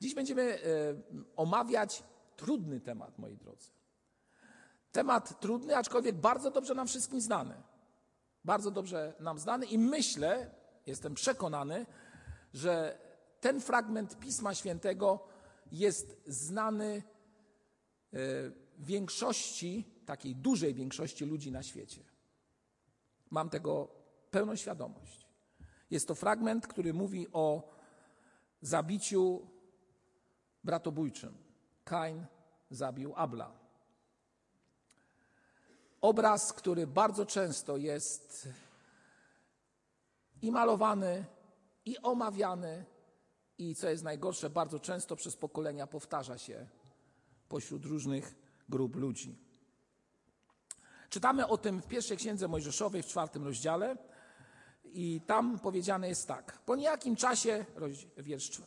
Dziś będziemy e, omawiać trudny temat, moi drodzy. Temat trudny, aczkolwiek bardzo dobrze nam wszystkim znany. Bardzo dobrze nam znany i myślę, jestem przekonany, że ten fragment Pisma Świętego jest znany e, większości, takiej dużej większości ludzi na świecie. Mam tego pełną świadomość. Jest to fragment, który mówi o zabiciu bratobójczym. Kain zabił Abla. Obraz, który bardzo często jest i malowany, i omawiany, i co jest najgorsze, bardzo często przez pokolenia powtarza się pośród różnych grup ludzi. Czytamy o tym w pierwszej księdze Mojżeszowej w czwartym rozdziale i tam powiedziane jest tak. Po niejakim czasie,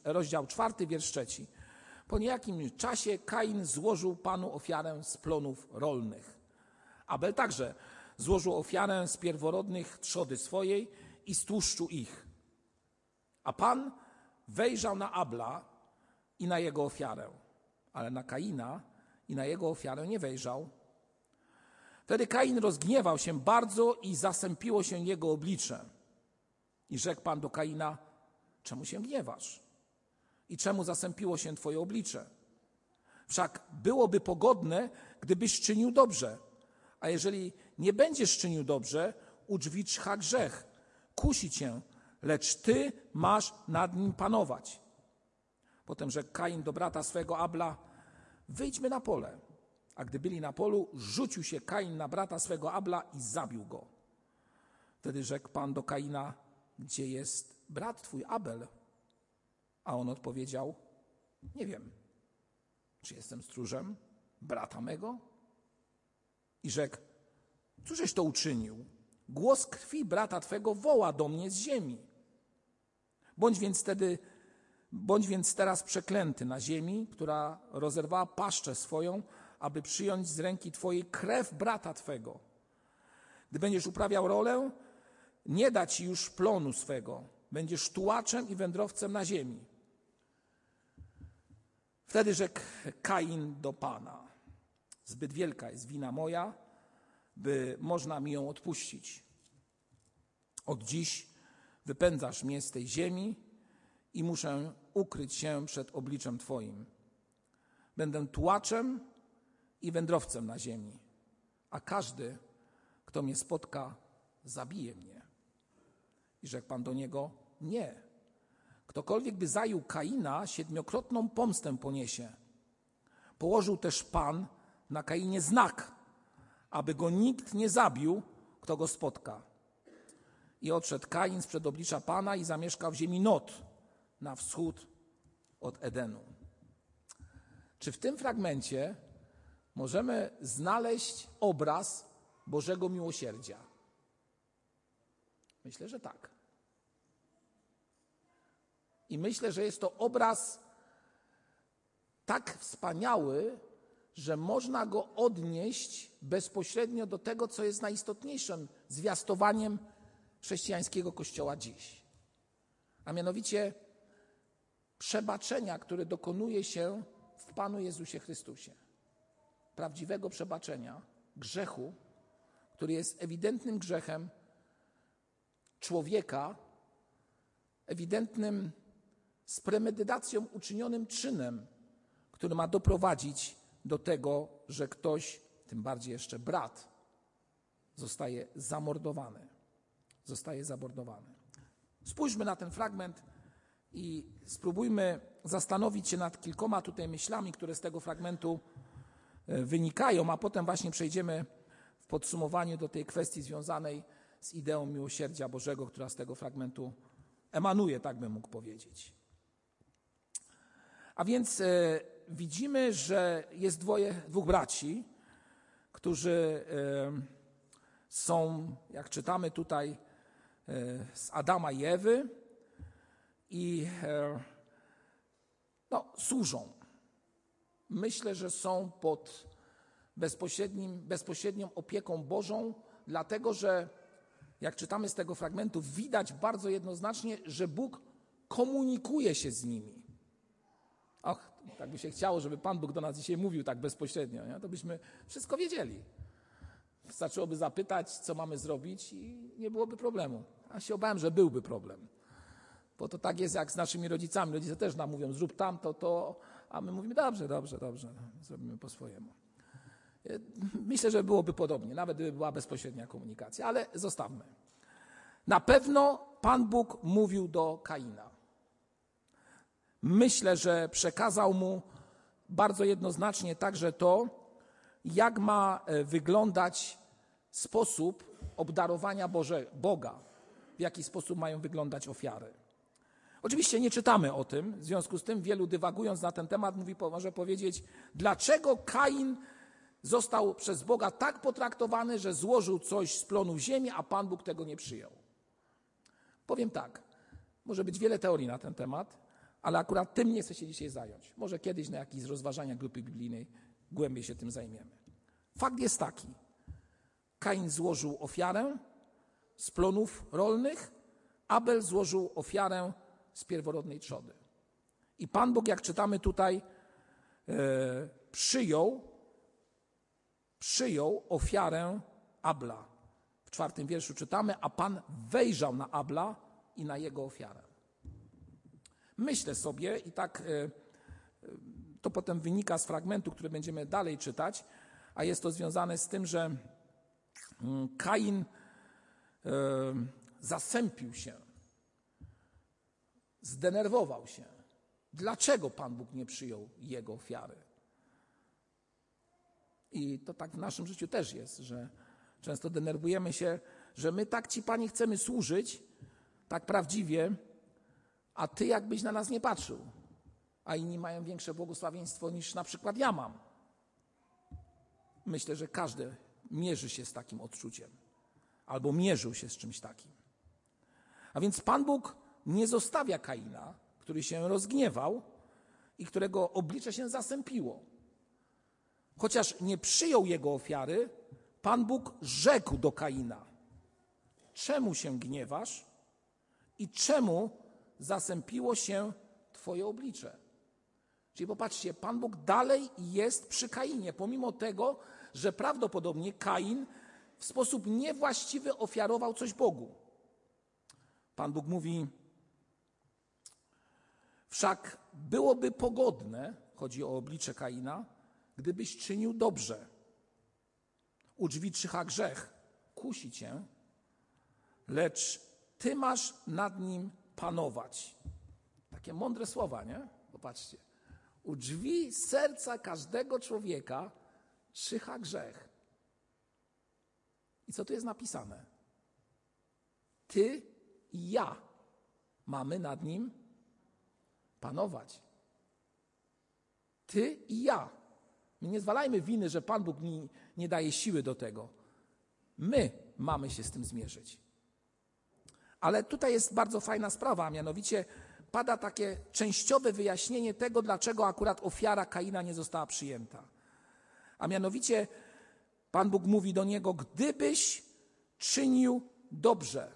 rozdział czwarty, wiersz trzeci. Po niejakim czasie Kain złożył Panu ofiarę z plonów rolnych. Abel także złożył ofiarę z pierworodnych trzody swojej i z tłuszczu ich. A Pan wejrzał na Abla i na jego ofiarę, ale na Kaina i na jego ofiarę nie wejrzał. Wtedy Kain rozgniewał się bardzo i zasępiło się jego oblicze. I rzekł Pan do Kaina, czemu się gniewasz? I czemu zasępiło się twoje oblicze? Wszak byłoby pogodne, gdybyś czynił dobrze. A jeżeli nie będziesz czynił dobrze, udźwicza grzech. Kusi cię, lecz ty masz nad nim panować. Potem rzekł Kain do brata swego Abla, wyjdźmy na pole. A gdy byli na polu, rzucił się Kain na brata swego Abla i zabił go. Wtedy rzekł Pan do Kaina, gdzie jest brat twój Abel? A on odpowiedział, nie wiem, czy jestem stróżem brata mego? I rzekł, cóżeś to uczynił? Głos krwi brata twego woła do mnie z ziemi. Bądź więc wtedy, bądź więc teraz przeklęty na ziemi, która rozerwała paszczę swoją, aby przyjąć z ręki twojej krew brata twego. Gdy będziesz uprawiał rolę, nie da ci już plonu swego. Będziesz tułaczem i wędrowcem na ziemi. Wtedy rzekł Kain do Pana: Zbyt wielka jest wina moja, by można mi ją odpuścić. Od dziś wypędzasz mnie z tej ziemi i muszę ukryć się przed obliczem Twoim. Będę tułaczem i wędrowcem na ziemi, a każdy, kto mnie spotka, zabije mnie. I rzekł Pan do niego, nie. Ktokolwiek by zajął Kaina, siedmiokrotną pomstę poniesie. Położył też Pan na Kainie znak, aby go nikt nie zabił, kto go spotka. I odszedł Kain sprzed oblicza Pana i zamieszkał w ziemi Not, na wschód od Edenu. Czy w tym fragmencie możemy znaleźć obraz Bożego miłosierdzia? Myślę, że tak. I myślę, że jest to obraz tak wspaniały, że można go odnieść bezpośrednio do tego, co jest najistotniejszym zwiastowaniem chrześcijańskiego kościoła dziś. A mianowicie przebaczenia, które dokonuje się w Panu Jezusie Chrystusie. Prawdziwego przebaczenia grzechu, który jest ewidentnym grzechem człowieka, ewidentnym z premedytacją uczynionym czynem, który ma doprowadzić do tego, że ktoś, tym bardziej jeszcze brat, zostaje zamordowany. Zostaje zamordowany. Spójrzmy na ten fragment i spróbujmy zastanowić się nad kilkoma tutaj myślami, które z tego fragmentu e, wynikają, a potem właśnie przejdziemy w podsumowaniu do tej kwestii związanej z ideą miłosierdzia Bożego, która z tego fragmentu emanuje, tak bym mógł powiedzieć. A więc e, widzimy, że jest dwoje, dwóch braci, którzy e, są, jak czytamy tutaj, e, z Adama i Ewy i no, służą. Myślę, że są pod bezpośrednim, bezpośrednią opieką Bożą, dlatego że, jak czytamy z tego fragmentu, widać bardzo jednoznacznie, że Bóg komunikuje się z nimi. Och, tak by się chciało, żeby Pan Bóg do nas dzisiaj mówił tak bezpośrednio, nie? to byśmy wszystko wiedzieli. Wystarczyłoby zapytać, co mamy zrobić i nie byłoby problemu. A się obawiam, że byłby problem. Bo to tak jest jak z naszymi rodzicami. Rodzice też nam mówią, zrób tamto, to, a my mówimy, dobrze, dobrze, dobrze, zrobimy po swojemu. Myślę, że byłoby podobnie, nawet gdyby była bezpośrednia komunikacja, ale zostawmy. Na pewno Pan Bóg mówił do Kaina. Myślę, że przekazał mu bardzo jednoznacznie także to, jak ma e, wyglądać sposób obdarowania Boże, Boga, w jaki sposób mają wyglądać ofiary. Oczywiście nie czytamy o tym, w związku z tym wielu dywagując na ten temat mówi, może powiedzieć, dlaczego Kain został przez Boga tak potraktowany, że złożył coś z plonów ziemi, a Pan Bóg tego nie przyjął. Powiem tak, może być wiele teorii na ten temat, ale akurat tym nie chcę się dzisiaj zająć. Może kiedyś na jakichś rozważaniach grupy biblijnej głębiej się tym zajmiemy. Fakt jest taki. Kain złożył ofiarę z plonów rolnych, Abel złożył ofiarę z pierworodnej trzody. I Pan Bóg, jak czytamy tutaj, e, przyjął, przyjął ofiarę Abla. W czwartym wierszu czytamy, a Pan wejrzał na Abla i na jego ofiarę. Myślę sobie, i tak e, e, to potem wynika z fragmentu, który będziemy dalej czytać, a jest to związane z tym, że mm, Kain e, zasępił się, zdenerwował się. Dlaczego Pan Bóg nie przyjął jego ofiary? I to tak w naszym życiu też jest, że często denerwujemy się, że my tak Ci, Panie, chcemy służyć, tak prawdziwie, a Ty jakbyś na nas nie patrzył, a inni mają większe błogosławieństwo niż na przykład ja mam. Myślę, że każdy mierzy się z takim odczuciem, albo mierzył się z czymś takim. A więc Pan Bóg nie zostawia Kaina, który się rozgniewał i którego oblicze się zasępiło. Chociaż nie przyjął jego ofiary, Pan Bóg rzekł do Kaina: Czemu się gniewasz i czemu zasępiło się Twoje oblicze? Czyli popatrzcie, Pan Bóg dalej jest przy Kainie, pomimo tego, że prawdopodobnie Kain w sposób niewłaściwy ofiarował coś Bogu. Pan Bóg mówi: Wszak byłoby pogodne, chodzi o oblicze Kaina, gdybyś czynił dobrze. U drzwi czyha grzech, kusi cię, lecz ty masz nad nim panować. Takie mądre słowa, nie? Popatrzcie. U drzwi serca każdego człowieka czyha grzech. I co tu jest napisane? Ty i ja mamy nad nim panować. Ty i ja. My nie zwalajmy winy, że Pan Bóg mi nie daje siły do tego. My mamy się z tym zmierzyć. Ale tutaj jest bardzo fajna sprawa, a mianowicie pada takie częściowe wyjaśnienie tego, dlaczego akurat ofiara Kaina nie została przyjęta. A mianowicie Pan Bóg mówi do niego, gdybyś czynił dobrze.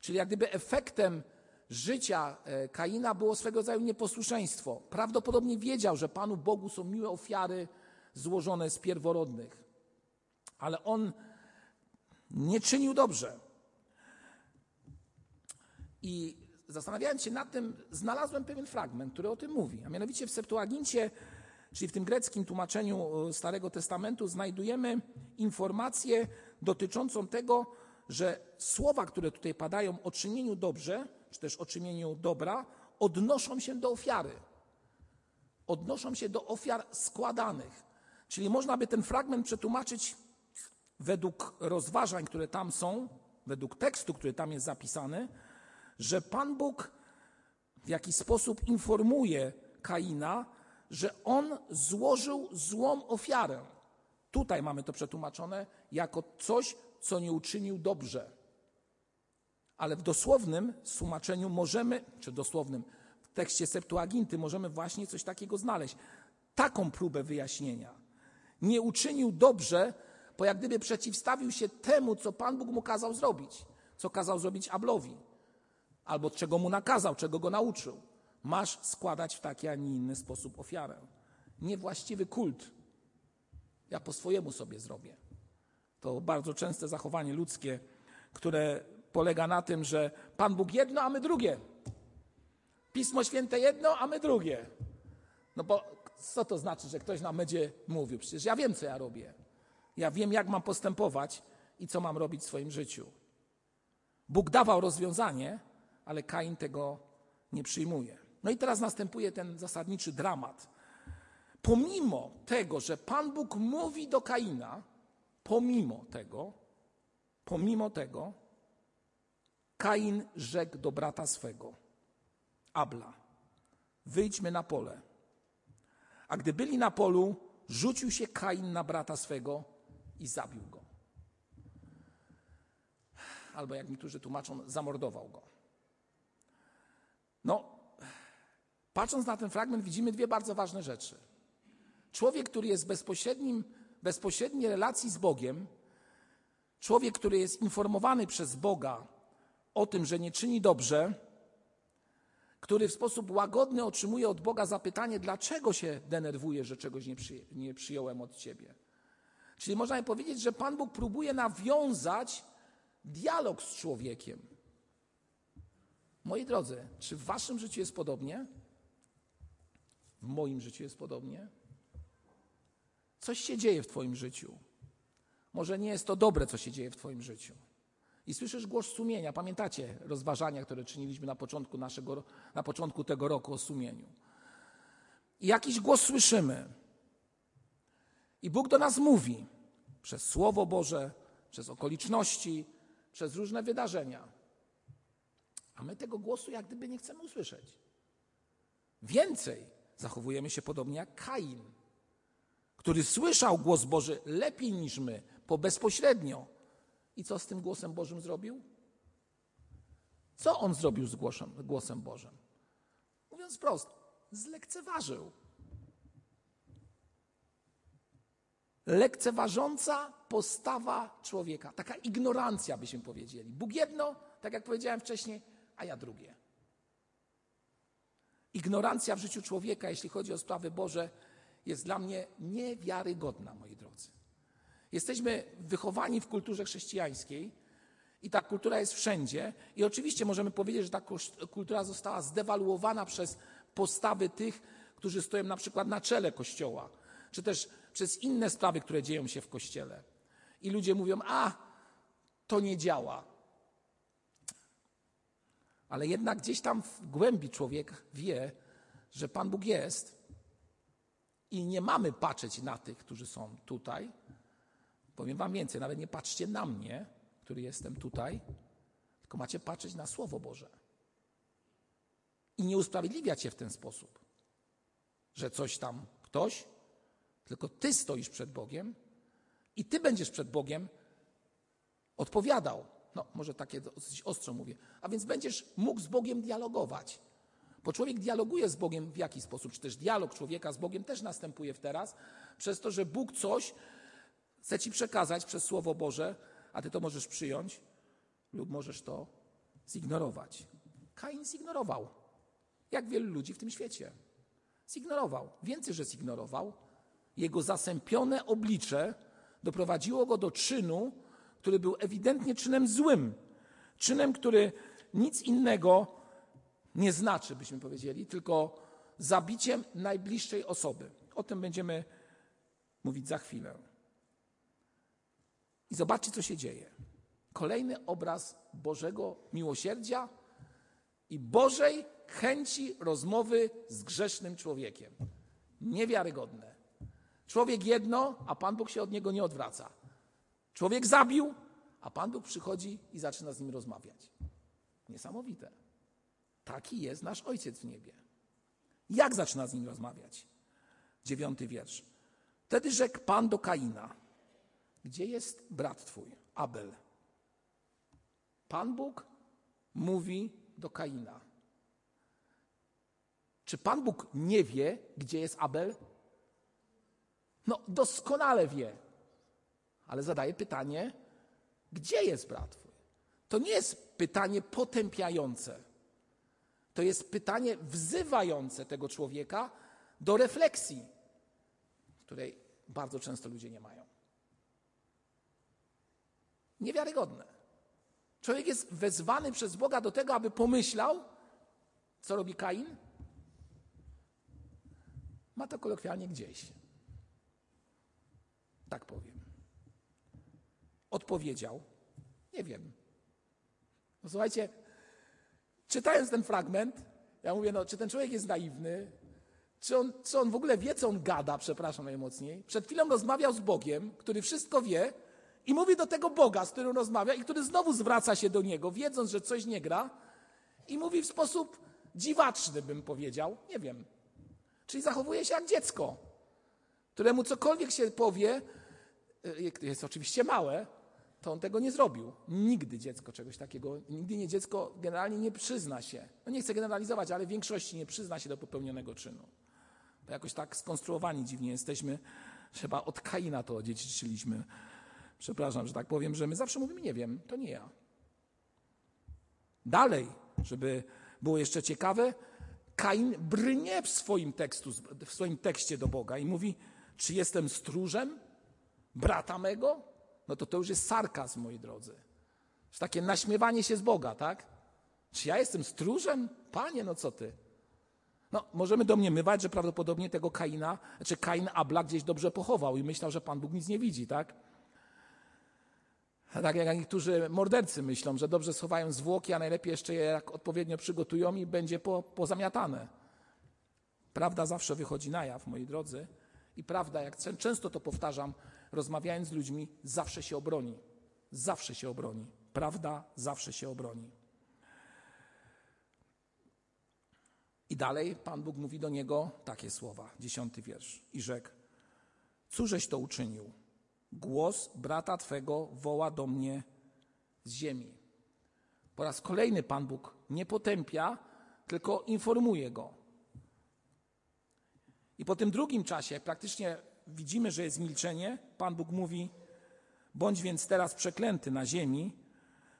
Czyli jak gdyby efektem życia e, Kaina było swego rodzaju nieposłuszeństwo. Prawdopodobnie wiedział, że Panu Bogu są miłe ofiary złożone z pierworodnych. Ale on nie czynił dobrze. I zastanawiając się nad tym, znalazłem pewien fragment, który o tym mówi. A mianowicie w Septuagincie, czyli w tym greckim tłumaczeniu e, Starego Testamentu, znajdujemy informację dotyczącą tego, że słowa, które tutaj padają o czynieniu dobrze, czy też o czynieniu dobra, odnoszą się do ofiary. Odnoszą się do ofiar składanych. Czyli można by ten fragment przetłumaczyć według rozważań, które tam są, według tekstu, który tam jest zapisany, że Pan Bóg w jakiś sposób informuje Kaina, że on złożył złą ofiarę. Tutaj mamy to przetłumaczone jako coś, co nie uczynił dobrze. Ale w dosłownym tłumaczeniu możemy, czy dosłownym, w tekście Septuaginty możemy właśnie coś takiego znaleźć. Taką próbę wyjaśnienia. Nie uczynił dobrze, bo jak gdyby przeciwstawił się temu, co Pan Bóg mu kazał zrobić, co kazał zrobić Ablowi, albo czego mu nakazał, czego go nauczył. masz składać w taki, a nie inny sposób ofiarę. Niewłaściwy kult. Ja po swojemu sobie zrobię. To bardzo częste zachowanie ludzkie, które polega na tym, że Pan Bóg jedno, a my drugie. Pismo Święte jedno, a my drugie. No bo co to znaczy, że ktoś nam będzie mówił? Przecież ja wiem, co ja robię. Ja wiem, jak mam postępować i co mam robić w swoim życiu. Bóg dawał rozwiązanie, ale Kain tego nie przyjmuje. No i teraz następuje ten zasadniczy dramat. Pomimo tego, że Pan Bóg mówi do Kaina, pomimo tego, pomimo tego, Kain rzekł do brata swego, Abla, wyjdźmy na pole. A gdy byli na polu, rzucił się Kain na brata swego i zabił go. Albo jak niektórzy tłumaczą, zamordował go. No, patrząc na ten fragment, widzimy dwie bardzo ważne rzeczy. Człowiek, który jest w bezpośrednim, bezpośredniej relacji z Bogiem, człowiek, który jest informowany przez Boga o tym, że nie czyni dobrze, który w sposób łagodny otrzymuje od Boga zapytanie, dlaczego się denerwuje, że czegoś nie, nie przyjąłem od Ciebie. Czyli można powiedzieć, że Pan Bóg próbuje nawiązać dialog z człowiekiem. Moi drodzy, czy w Waszym życiu jest podobnie? W moim życiu jest podobnie? Coś się dzieje w Twoim życiu. Może nie jest to dobre, co się dzieje w Twoim życiu. I słyszysz głos sumienia. Pamiętacie rozważania, które czyniliśmy na początku, naszego, na początku tego roku o sumieniu. I jakiś głos słyszymy. I Bóg do nas mówi przez Słowo Boże, przez okoliczności, przez różne wydarzenia. A my tego głosu jak gdyby nie chcemy usłyszeć. Więcej zachowujemy się podobnie jak Kain, który słyszał głos Boży lepiej niż my, po bezpośrednio. I co z tym głosem Bożym zrobił? Co on zrobił z głosem, głosem Bożym? Mówiąc wprost, zlekceważył. Lekceważąca postawa człowieka, taka ignorancja, byśmy powiedzieli. Bóg jedno, tak jak powiedziałem wcześniej, a ja drugie. Ignorancja w życiu człowieka, jeśli chodzi o sprawy Boże, jest dla mnie niewiarygodna, moi drodzy. Jesteśmy wychowani w kulturze chrześcijańskiej i ta kultura jest wszędzie. I oczywiście możemy powiedzieć, że ta kultura została zdewaluowana przez postawy tych, którzy stoją na przykład na czele kościoła, czy też przez inne sprawy, które dzieją się w kościele. I ludzie mówią: A, to nie działa. Ale jednak gdzieś tam w głębi człowiek wie, że Pan Bóg jest i nie mamy patrzeć na tych, którzy są tutaj. Powiem Wam więcej, nawet nie patrzcie na mnie, który jestem tutaj, tylko macie patrzeć na Słowo Boże. I nie usprawiedliwiać się w ten sposób, że coś tam ktoś, tylko Ty stoisz przed Bogiem i Ty będziesz przed Bogiem odpowiadał no, może takie dosyć ostro mówię. A więc będziesz mógł z Bogiem dialogować. Bo człowiek dialoguje z Bogiem w jaki sposób? Czy też dialog człowieka z Bogiem też następuje teraz, przez to, że Bóg coś chce ci przekazać przez Słowo Boże, a ty to możesz przyjąć lub możesz to zignorować. Kain zignorował. Jak wielu ludzi w tym świecie. Zignorował. Więcej, że zignorował. Jego zasępione oblicze doprowadziło go do czynu, który był ewidentnie czynem złym, czynem, który nic innego nie znaczy, byśmy powiedzieli, tylko zabiciem najbliższej osoby. O tym będziemy mówić za chwilę. I zobaczcie, co się dzieje. Kolejny obraz Bożego miłosierdzia i Bożej chęci rozmowy z grzesznym człowiekiem. Niewiarygodne. Człowiek jedno, a Pan Bóg się od niego nie odwraca. Człowiek zabił, a Pan Bóg przychodzi i zaczyna z nim rozmawiać. Niesamowite. Taki jest nasz Ojciec w niebie. Jak zaczyna z nim rozmawiać? Dziewiąty wiersz. Wtedy rzekł Pan do Kaina: Gdzie jest brat twój, Abel? Pan Bóg mówi do Kaina. Czy Pan Bóg nie wie, gdzie jest Abel? No, doskonale wie ale zadaje pytanie, gdzie jest brat twój? To nie jest pytanie potępiające. To jest pytanie wzywające tego człowieka do refleksji, której bardzo często ludzie nie mają. Niewiarygodne. Człowiek jest wezwany przez Boga do tego, aby pomyślał, co robi Kain. Ma to kolokwialnie gdzieś. Tak powiem. Odpowiedział, nie wiem. No słuchajcie, czytając ten fragment, ja mówię, no, czy ten człowiek jest naiwny, czy on, czy on w ogóle wie, co on gada, przepraszam najmocniej. Przed chwilą rozmawiał z Bogiem, który wszystko wie i mówi do tego Boga, z którym rozmawia i który znowu zwraca się do niego, wiedząc, że coś nie gra i mówi w sposób dziwaczny, bym powiedział, nie wiem. Czyli zachowuje się jak dziecko, któremu cokolwiek się powie, y, jest oczywiście małe, to on tego nie zrobił. Nigdy dziecko czegoś takiego, nigdy nie dziecko generalnie nie przyzna się. No nie chcę generalizować, ale w większości nie przyzna się do popełnionego czynu. Bo jakoś tak skonstruowani dziwnie jesteśmy. Chyba od Kaina to odziedziczyliśmy. Przepraszam, że tak powiem, że my zawsze mówimy nie wiem, to nie ja. Dalej, żeby było jeszcze ciekawe, Kain brnie w swoim, tekstu, w swoim tekście do Boga i mówi, czy jestem stróżem brata mego? No to to już jest sarkazm, moi drodzy. To takie naśmiewanie się z Boga, tak? Czy ja jestem stróżem? Panie, no co ty? No, możemy domniemywać, że prawdopodobnie tego Kaina, czy Kain Abla gdzieś dobrze pochował i myślał, że Pan Bóg nic nie widzi, tak? Tak jak niektórzy mordercy myślą, że dobrze schowają zwłoki, a najlepiej jeszcze je jak odpowiednio przygotują i będzie po, pozamiatane. Prawda zawsze wychodzi na jaw, moi drodzy. I prawda, jak często to powtarzam, rozmawiając z ludźmi, zawsze się obroni. Zawsze się obroni. Prawda zawsze się obroni. I dalej Pan Bóg mówi do niego takie słowa, dziesiąty wiersz. I rzekł, cóżeś to uczynił? Głos brata Twego woła do mnie z ziemi. Po raz kolejny Pan Bóg nie potępia, tylko informuje go. I po tym drugim czasie, praktycznie widzimy, że jest milczenie, Pan Bóg mówi: Bądź więc teraz przeklęty na ziemi,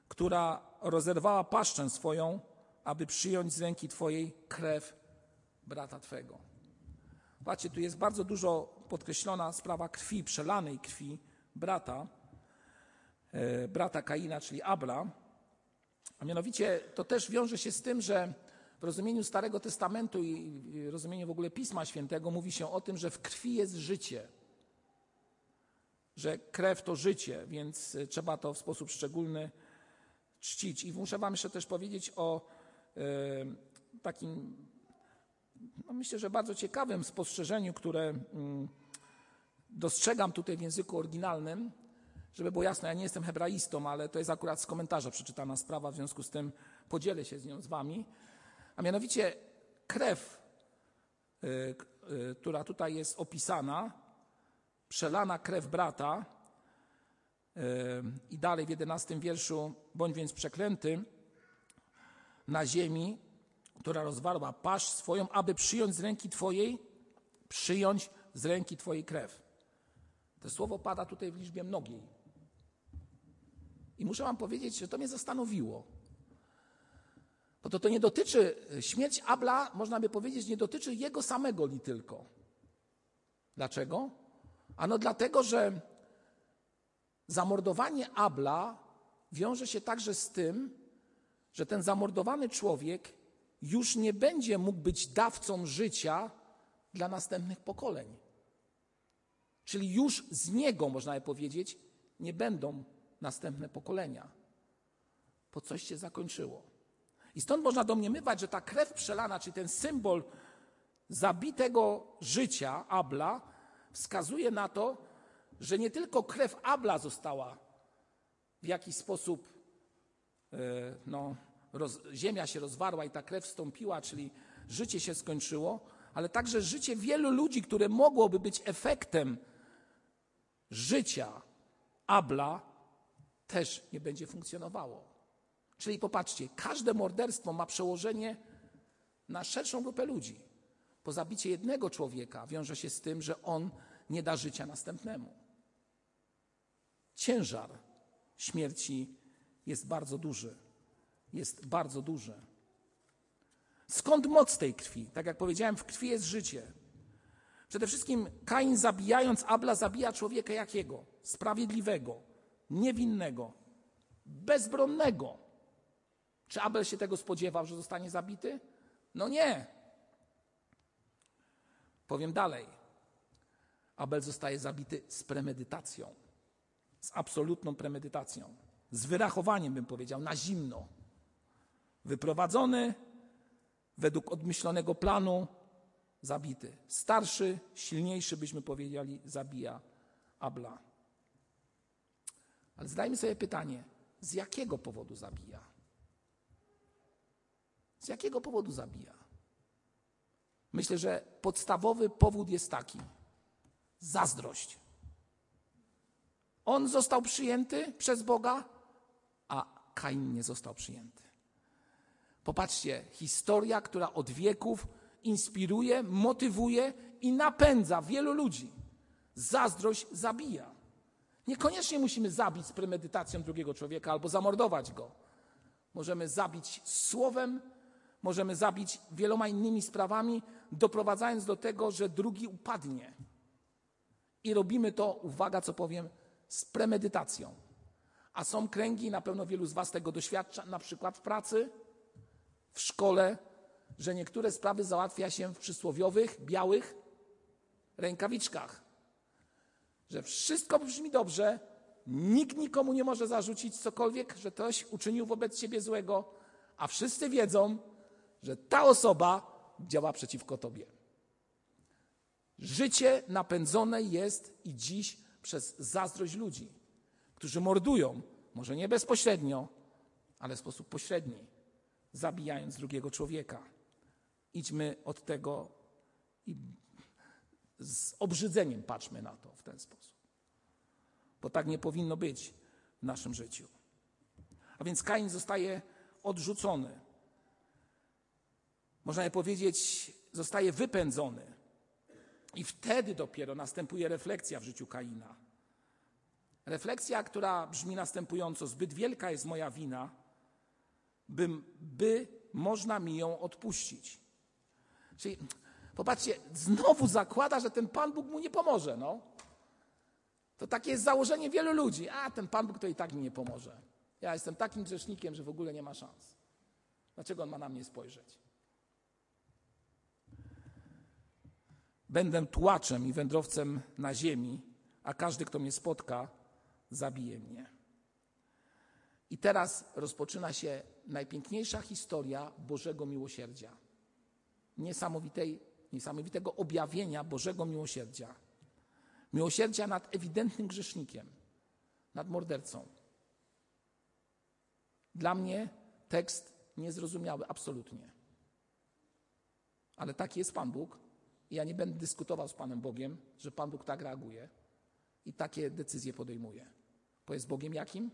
która rozerwała paszczę swoją, aby przyjąć z ręki Twojej krew brata Twego. Patrzcie, tu jest bardzo dużo podkreślona sprawa krwi, przelanej krwi brata, e, brata Kaina, czyli Abla. A mianowicie to też wiąże się z tym, że w rozumieniu Starego Testamentu i rozumieniu w ogóle Pisma Świętego mówi się o tym, że w krwi jest życie. Że krew to życie, więc trzeba to w sposób szczególny czcić. I muszę Wam jeszcze też powiedzieć o e, takim, no myślę, że bardzo ciekawym spostrzeżeniu, które mm, dostrzegam tutaj w języku oryginalnym, żeby było jasne, ja nie jestem hebraistą, ale to jest akurat z komentarza przeczytana sprawa, w związku z tym podzielę się z nią z Wami. A mianowicie krew, y, y, która tutaj jest opisana, przelana krew brata, y, i dalej w jedenastym wierszu, bądź więc przeklęty na ziemi, która rozwarła pasz swoją, aby przyjąć z ręki Twojej, przyjąć z ręki Twojej krew. To słowo pada tutaj w liczbie mnogiej. I muszę Wam powiedzieć, że to mnie zastanowiło. Bo to, to nie dotyczy, śmierć Abla, można by powiedzieć, nie dotyczy jego samego li tylko. Dlaczego? Ano dlatego, że zamordowanie Abla wiąże się także z tym, że ten zamordowany człowiek już nie będzie mógł być dawcą życia dla następnych pokoleń. Czyli już z niego, można by powiedzieć, nie będą następne pokolenia. Po coś się zakończyło. I stąd można domniemywać, że ta krew przelana, czyli ten symbol zabitego życia Abla, wskazuje na to, że nie tylko krew Abla została w jakiś sposób, e, no, roz, ziemia się rozwarła i ta krew wstąpiła, czyli życie się skończyło, ale także życie wielu ludzi, które mogłoby być efektem życia Abla, też nie będzie funkcjonowało. Czyli popatrzcie, każde morderstwo ma przełożenie na szerszą grupę ludzi. Po zabicie jednego człowieka wiąże się z tym, że on nie da życia następnemu. Ciężar śmierci jest bardzo duży. Jest bardzo duży. Skąd moc tej krwi? Tak jak powiedziałem, w krwi jest życie. Przede wszystkim Kain zabijając Abla zabija człowieka jakiego? Sprawiedliwego, niewinnego, bezbronnego. Czy Abel się tego spodziewał, że zostanie zabity? No nie. Powiem dalej. Abel zostaje zabity z premedytacją, z absolutną premedytacją, z wyrachowaniem, bym powiedział, na zimno. Wyprowadzony według odmyślonego planu, zabity. Starszy, silniejszy, byśmy powiedzieli, zabija Abla. Ale zadajmy sobie pytanie, z jakiego powodu zabija? Z jakiego powodu zabija? Myślę, że podstawowy powód jest taki: zazdrość. On został przyjęty przez Boga, a Kain nie został przyjęty. Popatrzcie, historia, która od wieków inspiruje, motywuje i napędza wielu ludzi. Zazdrość zabija. Niekoniecznie musimy zabić z premedytacją drugiego człowieka albo zamordować go. Możemy zabić słowem, możemy zabić wieloma innymi sprawami, doprowadzając do tego, że drugi upadnie. I robimy to, uwaga, co powiem, z premedytacją. A są kręgi, na pewno wielu z Was tego doświadcza, na przykład w pracy, w szkole, że niektóre sprawy załatwia się w przysłowiowych, białych rękawiczkach. Że wszystko brzmi dobrze, nikt nikomu nie może zarzucić cokolwiek, że ktoś uczynił wobec siebie złego, a wszyscy wiedzą, że ta osoba działa przeciwko tobie. Życie napędzone jest i dziś przez zazdrość ludzi, którzy mordują, może nie bezpośrednio, ale w sposób pośredni, zabijając drugiego człowieka. Idźmy od tego i z obrzydzeniem patrzmy na to w ten sposób. Bo tak nie powinno być w naszym życiu. A więc Kain zostaje odrzucony. Można powiedzieć, zostaje wypędzony. I wtedy dopiero następuje refleksja w życiu Kaina. Refleksja, która brzmi następująco: Zbyt wielka jest moja wina, by, by można mi ją odpuścić. Czyli popatrzcie, znowu zakłada, że ten Pan Bóg mu nie pomoże. No. To takie jest założenie wielu ludzi. A ten Pan Bóg to i tak mi nie pomoże. Ja jestem takim grzesznikiem, że w ogóle nie ma szans. Dlaczego on ma na mnie spojrzeć? Będę tłaczem i wędrowcem na ziemi, a każdy, kto mnie spotka, zabije mnie. I teraz rozpoczyna się najpiękniejsza historia Bożego miłosierdzia. Niesamowitej, niesamowitego objawienia Bożego miłosierdzia. Miłosierdzia nad ewidentnym grzesznikiem, nad mordercą. Dla mnie tekst niezrozumiały absolutnie. Ale taki jest Pan Bóg. I ja nie będę dyskutował z Panem Bogiem, że Pan Bóg tak reaguje i takie decyzje podejmuje. Bo jest Bogiem jakim?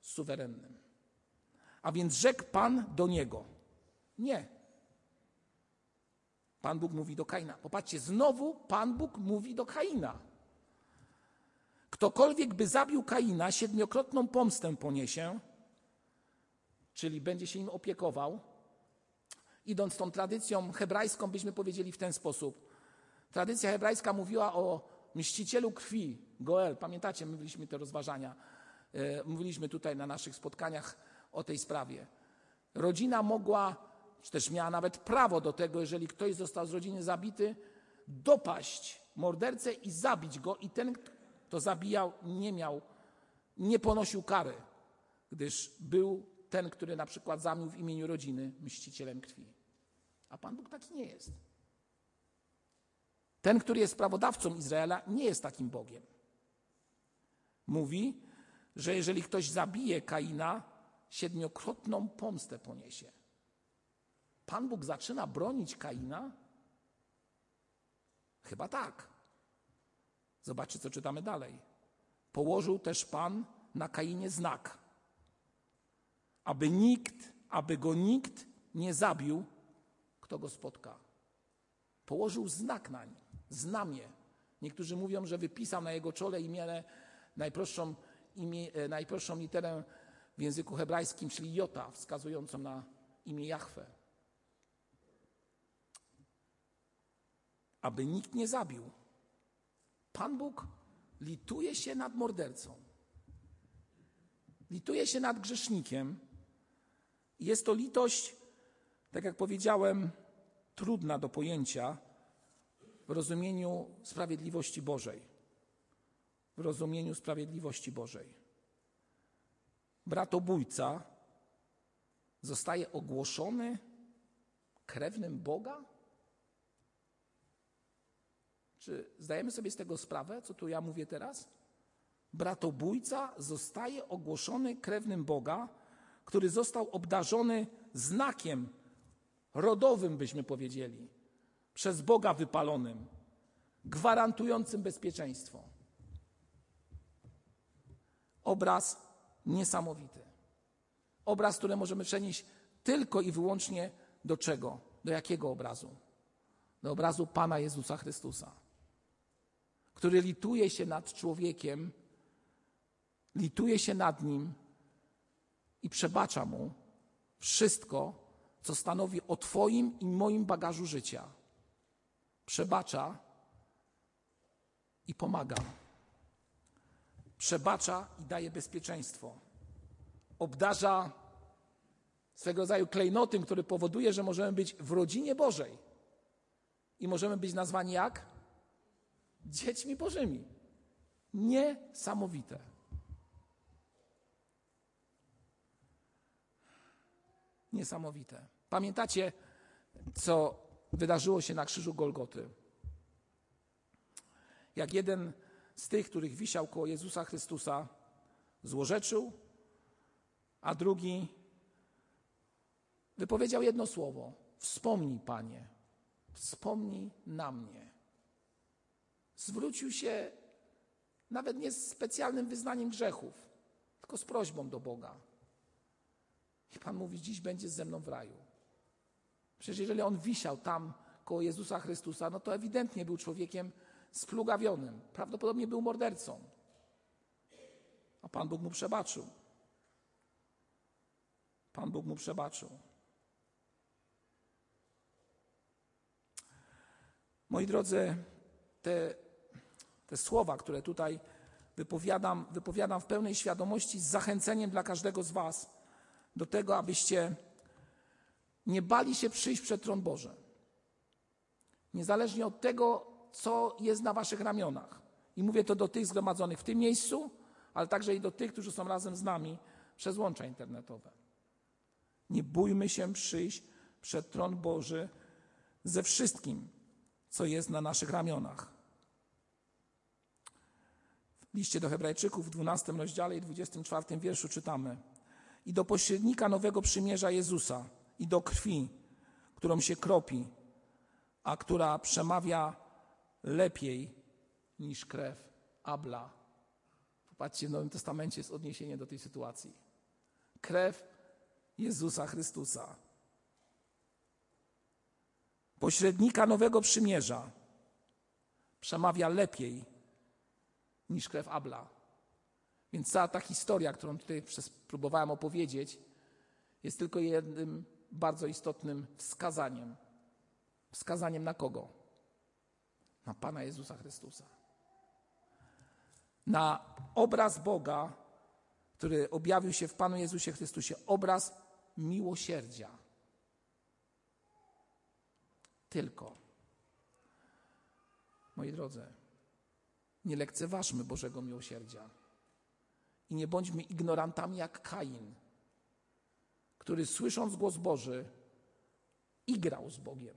Suwerennym. A więc rzekł Pan do niego: Nie. Pan Bóg mówi do Kaina. Popatrzcie, znowu Pan Bóg mówi do Kaina. Ktokolwiek by zabił Kaina, siedmiokrotną pomstę poniesie, czyli będzie się nim opiekował. Idąc tą tradycją hebrajską, byśmy powiedzieli w ten sposób. Tradycja hebrajska mówiła o mścicielu krwi, Goel. Pamiętacie, mówiliśmy te rozważania. E, mówiliśmy tutaj na naszych spotkaniach o tej sprawie. Rodzina mogła, czy też miała nawet prawo do tego, jeżeli ktoś został z rodziny zabity, dopaść mordercę i zabić go, i ten, kto zabijał, nie miał, nie ponosił kary, gdyż był ten, który na przykład zamił w imieniu rodziny mścicielem krwi. A Pan Bóg taki nie jest. Ten, który jest prawodawcą Izraela, nie jest takim Bogiem. Mówi, że jeżeli ktoś zabije Kaina, siedmiokrotną pomstę poniesie. Pan Bóg zaczyna bronić Kaina? Chyba tak. Zobaczcie, co czytamy dalej. Położył też Pan na Kainie znak, aby nikt, aby go nikt nie zabił, kto go spotka. Położył znak na nim, znamię. Niektórzy mówią, że wypisał na jego czole imię, najprostszą, imię, e, najprostszą literę w języku hebrajskim, czyli jota, wskazującą na imię Jahwe. Aby nikt nie zabił. Pan Bóg lituje się nad mordercą. Lituje się nad grzesznikiem, jest to litość, tak jak powiedziałem, trudna do pojęcia w rozumieniu sprawiedliwości Bożej. W rozumieniu sprawiedliwości Bożej. Bratobójca zostaje ogłoszony krewnym Boga? Czy zdajemy sobie z tego sprawę, co tu ja mówię teraz? Bratobójca zostaje ogłoszony krewnym Boga, który został obdarzony znakiem rodowym, byśmy powiedzieli, przez Boga wypalonym, gwarantującym bezpieczeństwo. Obraz niesamowity. Obraz, który możemy przenieść tylko i wyłącznie do czego? Do jakiego obrazu? Do obrazu Pana Jezusa Chrystusa, który lituje się nad człowiekiem, lituje się nad nim i przebacza mu wszystko, co stanowi o Twoim i moim bagażu życia. Przebacza i pomaga. Przebacza i daje bezpieczeństwo. Obdarza swego rodzaju klejnotem, który powoduje, że możemy być w rodzinie Bożej i możemy być nazwani jak? Dziećmi Bożymi. Niesamowite. Niesamowite. Pamiętacie, co wydarzyło się na krzyżu Golgoty? Jak jeden z tych, których wisiał koło Jezusa Chrystusa, złorzeczył, a drugi wypowiedział jedno słowo: Wspomnij, Panie, wspomnij na mnie. Zwrócił się nawet nie z specjalnym wyznaniem grzechów, tylko z prośbą do Boga. I Pan mówi: Dziś będziesz ze mną w raju. Przecież jeżeli on wisiał tam koło Jezusa Chrystusa, no to ewidentnie był człowiekiem splugawionym. Prawdopodobnie był mordercą. A Pan Bóg mu przebaczył. Pan Bóg mu przebaczył. Moi drodzy, te, te słowa, które tutaj wypowiadam, wypowiadam w pełnej świadomości z zachęceniem dla każdego z Was do tego, abyście nie bali się przyjść przed tron Boży. Niezależnie od tego, co jest na Waszych ramionach. I mówię to do tych zgromadzonych w tym miejscu, ale także i do tych, którzy są razem z nami przez łącza internetowe. Nie bójmy się przyjść przed tron Boży ze wszystkim, co jest na naszych ramionach. W liście do Hebrajczyków w 12 rozdziale i 24 wierszu czytamy: I do pośrednika nowego przymierza Jezusa, i do krwi, którą się kropi, a która przemawia lepiej niż krew Abla. Popatrzcie, w Nowym Testamencie jest odniesienie do tej sytuacji. Krew Jezusa Chrystusa pośrednika nowego przymierza przemawia lepiej niż krew Abla. Więc cała ta historia, którą tutaj próbowałem opowiedzieć, jest tylko jednym bardzo istotnym wskazaniem. Wskazaniem na kogo? Na Pana Jezusa Chrystusa. Na obraz Boga, który objawił się w Panu Jezusie Chrystusie, obraz miłosierdzia tylko. Moi drodzy, nie lekceważmy Bożego miłosierdzia i nie bądźmy ignorantami jak Kain, który słysząc głos Boży igrał z Bogiem,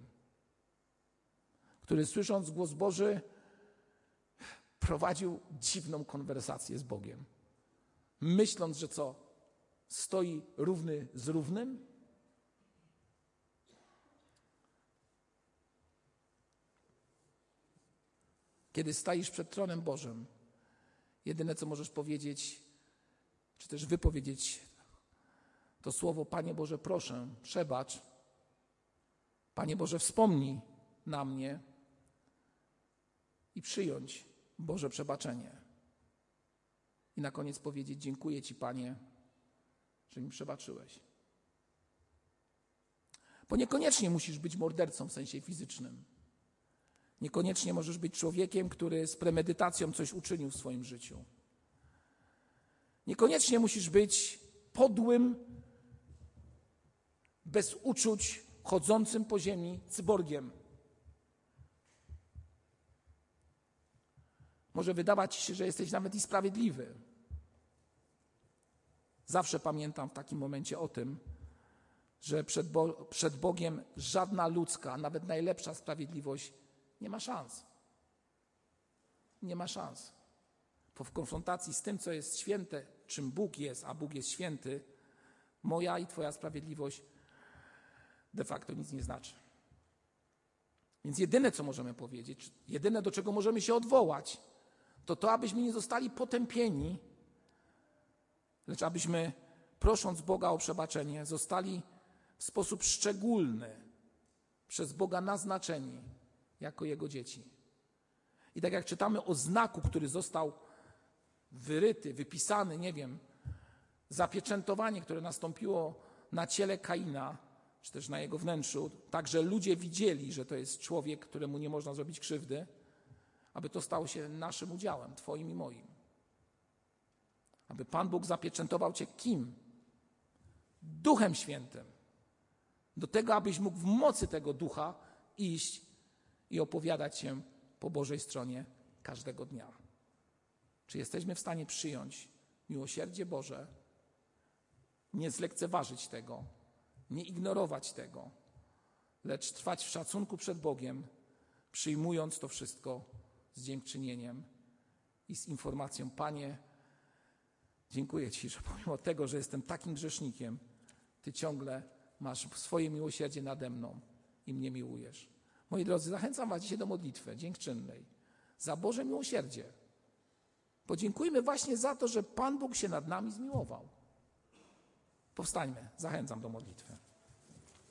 który słysząc głos Boży prowadził dziwną konwersację z Bogiem, myśląc, że co, stoi równy z równym? Kiedy stajesz przed tronem Bożym, jedyne co możesz powiedzieć, czy też wypowiedzieć, to słowo: Panie Boże, proszę, przebacz. Panie Boże, wspomnij na mnie i przyjąć Boże przebaczenie. I na koniec powiedzieć: Dziękuję Ci, Panie, że mi przebaczyłeś. Bo niekoniecznie musisz być mordercą w sensie fizycznym. Niekoniecznie możesz być człowiekiem, który z premedytacją coś uczynił w swoim życiu. Niekoniecznie musisz być podłym, bez uczuć, chodzącym po ziemi cyborgiem. Może wydawać się, że jesteś nawet i sprawiedliwy. Zawsze pamiętam w takim momencie o tym, że przed, Bo przed Bogiem żadna ludzka, nawet najlepsza sprawiedliwość nie ma szans. Nie ma szans. Bo w konfrontacji z tym, co jest święte, czym Bóg jest, a Bóg jest święty, moja i Twoja sprawiedliwość de facto nic nie znaczy. Więc jedyne, co możemy powiedzieć, jedyne, do czego możemy się odwołać, to to, abyśmy nie zostali potępieni, lecz abyśmy, prosząc Boga o przebaczenie, zostali w sposób szczególny przez Boga naznaczeni jako Jego dzieci. I tak jak czytamy o znaku, który został wyryty, wypisany, nie wiem, zapieczętowanie, które nastąpiło na ciele Kaina, czy też na jego wnętrzu, tak że ludzie widzieli, że to jest człowiek, któremu nie można zrobić krzywdy, aby to stało się naszym udziałem, Twoim i moim. Aby Pan Bóg zapieczętował Cię kim? Duchem Świętym. Do tego, abyś mógł w mocy tego ducha iść i opowiadać się po Bożej stronie każdego dnia. Czy jesteśmy w stanie przyjąć miłosierdzie Boże, nie zlekceważyć tego, nie ignorować tego, lecz trwać w szacunku przed Bogiem, przyjmując to wszystko z dziękczynieniem i z informacją: Panie, dziękuję Ci, że pomimo tego, że jestem takim grzesznikiem, Ty ciągle masz swoje miłosierdzie nade mną i mnie miłujesz. Moi drodzy, zachęcam Was dzisiaj do modlitwy dziękczynnej za Boże miłosierdzie. Podziękujmy właśnie za to, że Pan Bóg się nad nami zmiłował. Powstańmy, zachęcam do modlitwy.